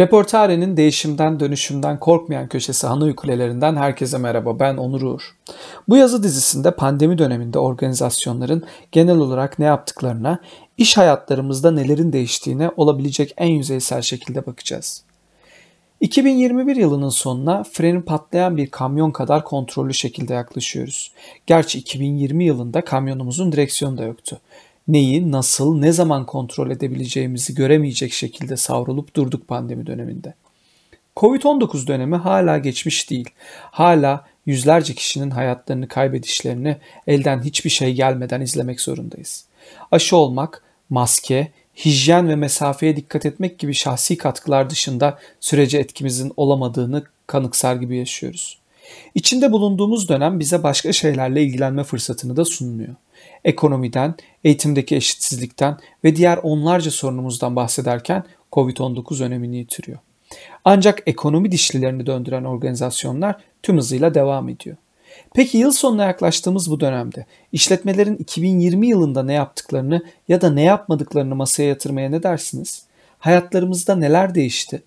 Reportare'nin değişimden dönüşümden korkmayan köşesi Hanoi Kulelerinden herkese merhaba ben Onur Uğur. Bu yazı dizisinde pandemi döneminde organizasyonların genel olarak ne yaptıklarına, iş hayatlarımızda nelerin değiştiğine olabilecek en yüzeysel şekilde bakacağız. 2021 yılının sonuna freni patlayan bir kamyon kadar kontrollü şekilde yaklaşıyoruz. Gerçi 2020 yılında kamyonumuzun direksiyonu da yoktu neyi, nasıl, ne zaman kontrol edebileceğimizi göremeyecek şekilde savrulup durduk pandemi döneminde. Covid-19 dönemi hala geçmiş değil. Hala yüzlerce kişinin hayatlarını kaybedişlerini elden hiçbir şey gelmeden izlemek zorundayız. Aşı olmak, maske, hijyen ve mesafeye dikkat etmek gibi şahsi katkılar dışında sürece etkimizin olamadığını kanıksar gibi yaşıyoruz. İçinde bulunduğumuz dönem bize başka şeylerle ilgilenme fırsatını da sunmuyor ekonomiden, eğitimdeki eşitsizlikten ve diğer onlarca sorunumuzdan bahsederken COVID-19 önemini yitiriyor. Ancak ekonomi dişlilerini döndüren organizasyonlar tüm hızıyla devam ediyor. Peki yıl sonuna yaklaştığımız bu dönemde işletmelerin 2020 yılında ne yaptıklarını ya da ne yapmadıklarını masaya yatırmaya ne dersiniz? Hayatlarımızda neler değişti?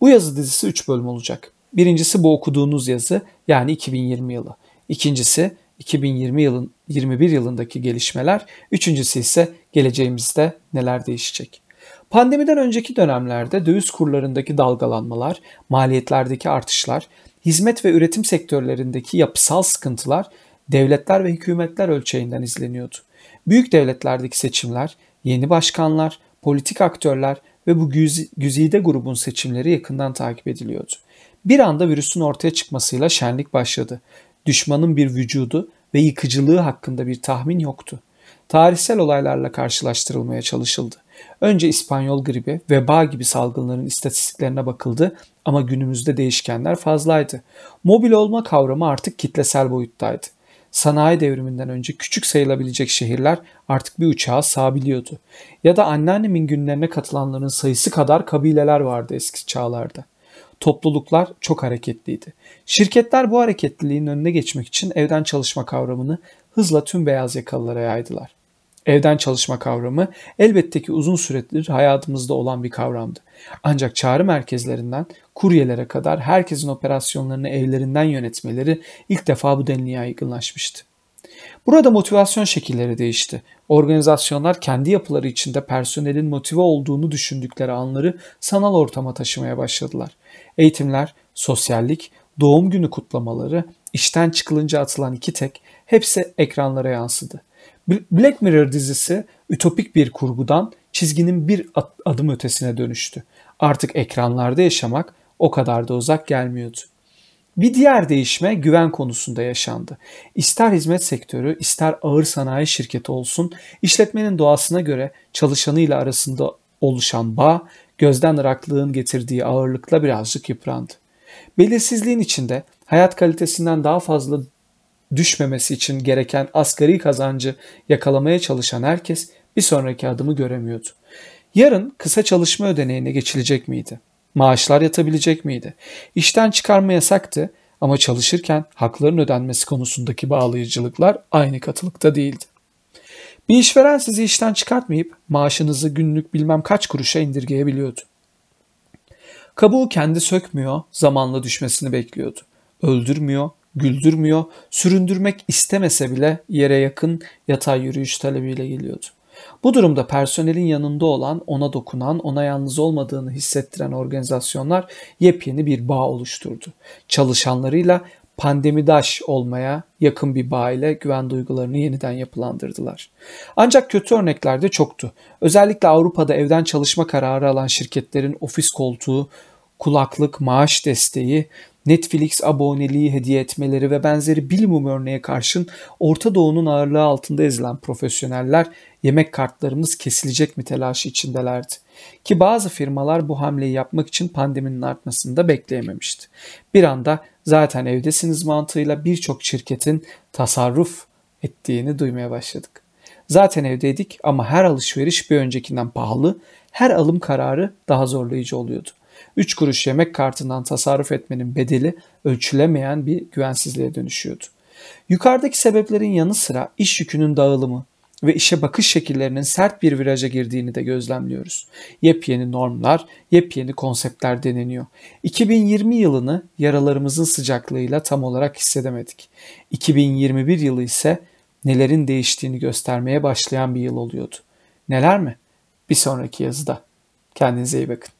Bu yazı dizisi 3 bölüm olacak. Birincisi bu okuduğunuz yazı yani 2020 yılı. İkincisi 2020 yılın 21 yılındaki gelişmeler, üçüncüsü ise geleceğimizde neler değişecek. Pandemiden önceki dönemlerde döviz kurlarındaki dalgalanmalar, maliyetlerdeki artışlar, hizmet ve üretim sektörlerindeki yapısal sıkıntılar devletler ve hükümetler ölçeğinden izleniyordu. Büyük devletlerdeki seçimler, yeni başkanlar, politik aktörler ve bu güzide grubun seçimleri yakından takip ediliyordu. Bir anda virüsün ortaya çıkmasıyla şenlik başladı düşmanın bir vücudu ve yıkıcılığı hakkında bir tahmin yoktu. Tarihsel olaylarla karşılaştırılmaya çalışıldı. Önce İspanyol gribi, veba gibi salgınların istatistiklerine bakıldı ama günümüzde değişkenler fazlaydı. Mobil olma kavramı artık kitlesel boyuttaydı. Sanayi devriminden önce küçük sayılabilecek şehirler artık bir uçağa sığabiliyordu. Ya da anneannemin günlerine katılanların sayısı kadar kabileler vardı eski çağlarda topluluklar çok hareketliydi. Şirketler bu hareketliliğin önüne geçmek için evden çalışma kavramını hızla tüm beyaz yakalılara yaydılar. Evden çalışma kavramı elbette ki uzun süredir hayatımızda olan bir kavramdı. Ancak çağrı merkezlerinden kuryelere kadar herkesin operasyonlarını evlerinden yönetmeleri ilk defa bu denli yaygınlaşmıştı. Burada motivasyon şekilleri değişti. Organizasyonlar kendi yapıları içinde personelin motive olduğunu düşündükleri anları sanal ortama taşımaya başladılar. Eğitimler, sosyallik, doğum günü kutlamaları, işten çıkılınca atılan iki tek hepsi ekranlara yansıdı. Black Mirror dizisi ütopik bir kurgudan çizginin bir adım ötesine dönüştü. Artık ekranlarda yaşamak o kadar da uzak gelmiyordu. Bir diğer değişme güven konusunda yaşandı. İster hizmet sektörü, ister ağır sanayi şirketi olsun, işletmenin doğasına göre çalışanıyla arasında oluşan bağ, gözden ıraklığın getirdiği ağırlıkla birazcık yıprandı. Belirsizliğin içinde hayat kalitesinden daha fazla düşmemesi için gereken asgari kazancı yakalamaya çalışan herkes bir sonraki adımı göremiyordu. Yarın kısa çalışma ödeneğine geçilecek miydi? Maaşlar yatabilecek miydi? İşten çıkarma yasaktı ama çalışırken hakların ödenmesi konusundaki bağlayıcılıklar aynı katılıkta değildi. Bir işveren sizi işten çıkartmayıp maaşınızı günlük bilmem kaç kuruşa indirgeyebiliyordu. Kabuğu kendi sökmüyor, zamanla düşmesini bekliyordu. Öldürmüyor, güldürmüyor, süründürmek istemese bile yere yakın yatay yürüyüş talebiyle geliyordu. Bu durumda personelin yanında olan, ona dokunan, ona yalnız olmadığını hissettiren organizasyonlar yepyeni bir bağ oluşturdu. Çalışanlarıyla pandemidaş olmaya yakın bir bağ ile güven duygularını yeniden yapılandırdılar. Ancak kötü örnekler de çoktu. Özellikle Avrupa'da evden çalışma kararı alan şirketlerin ofis koltuğu, kulaklık, maaş desteği, Netflix aboneliği hediye etmeleri ve benzeri bilimum örneğe karşın Orta Doğu'nun ağırlığı altında ezilen profesyoneller yemek kartlarımız kesilecek mi telaşı içindelerdi. Ki bazı firmalar bu hamleyi yapmak için pandeminin artmasını da bekleyememişti. Bir anda zaten evdesiniz mantığıyla birçok şirketin tasarruf ettiğini duymaya başladık. Zaten evdeydik ama her alışveriş bir öncekinden pahalı, her alım kararı daha zorlayıcı oluyordu. 3 kuruş yemek kartından tasarruf etmenin bedeli ölçülemeyen bir güvensizliğe dönüşüyordu. Yukarıdaki sebeplerin yanı sıra iş yükünün dağılımı, ve işe bakış şekillerinin sert bir viraja girdiğini de gözlemliyoruz. Yepyeni normlar, yepyeni konseptler deneniyor. 2020 yılını yaralarımızın sıcaklığıyla tam olarak hissedemedik. 2021 yılı ise nelerin değiştiğini göstermeye başlayan bir yıl oluyordu. Neler mi? Bir sonraki yazıda. Kendinize iyi bakın.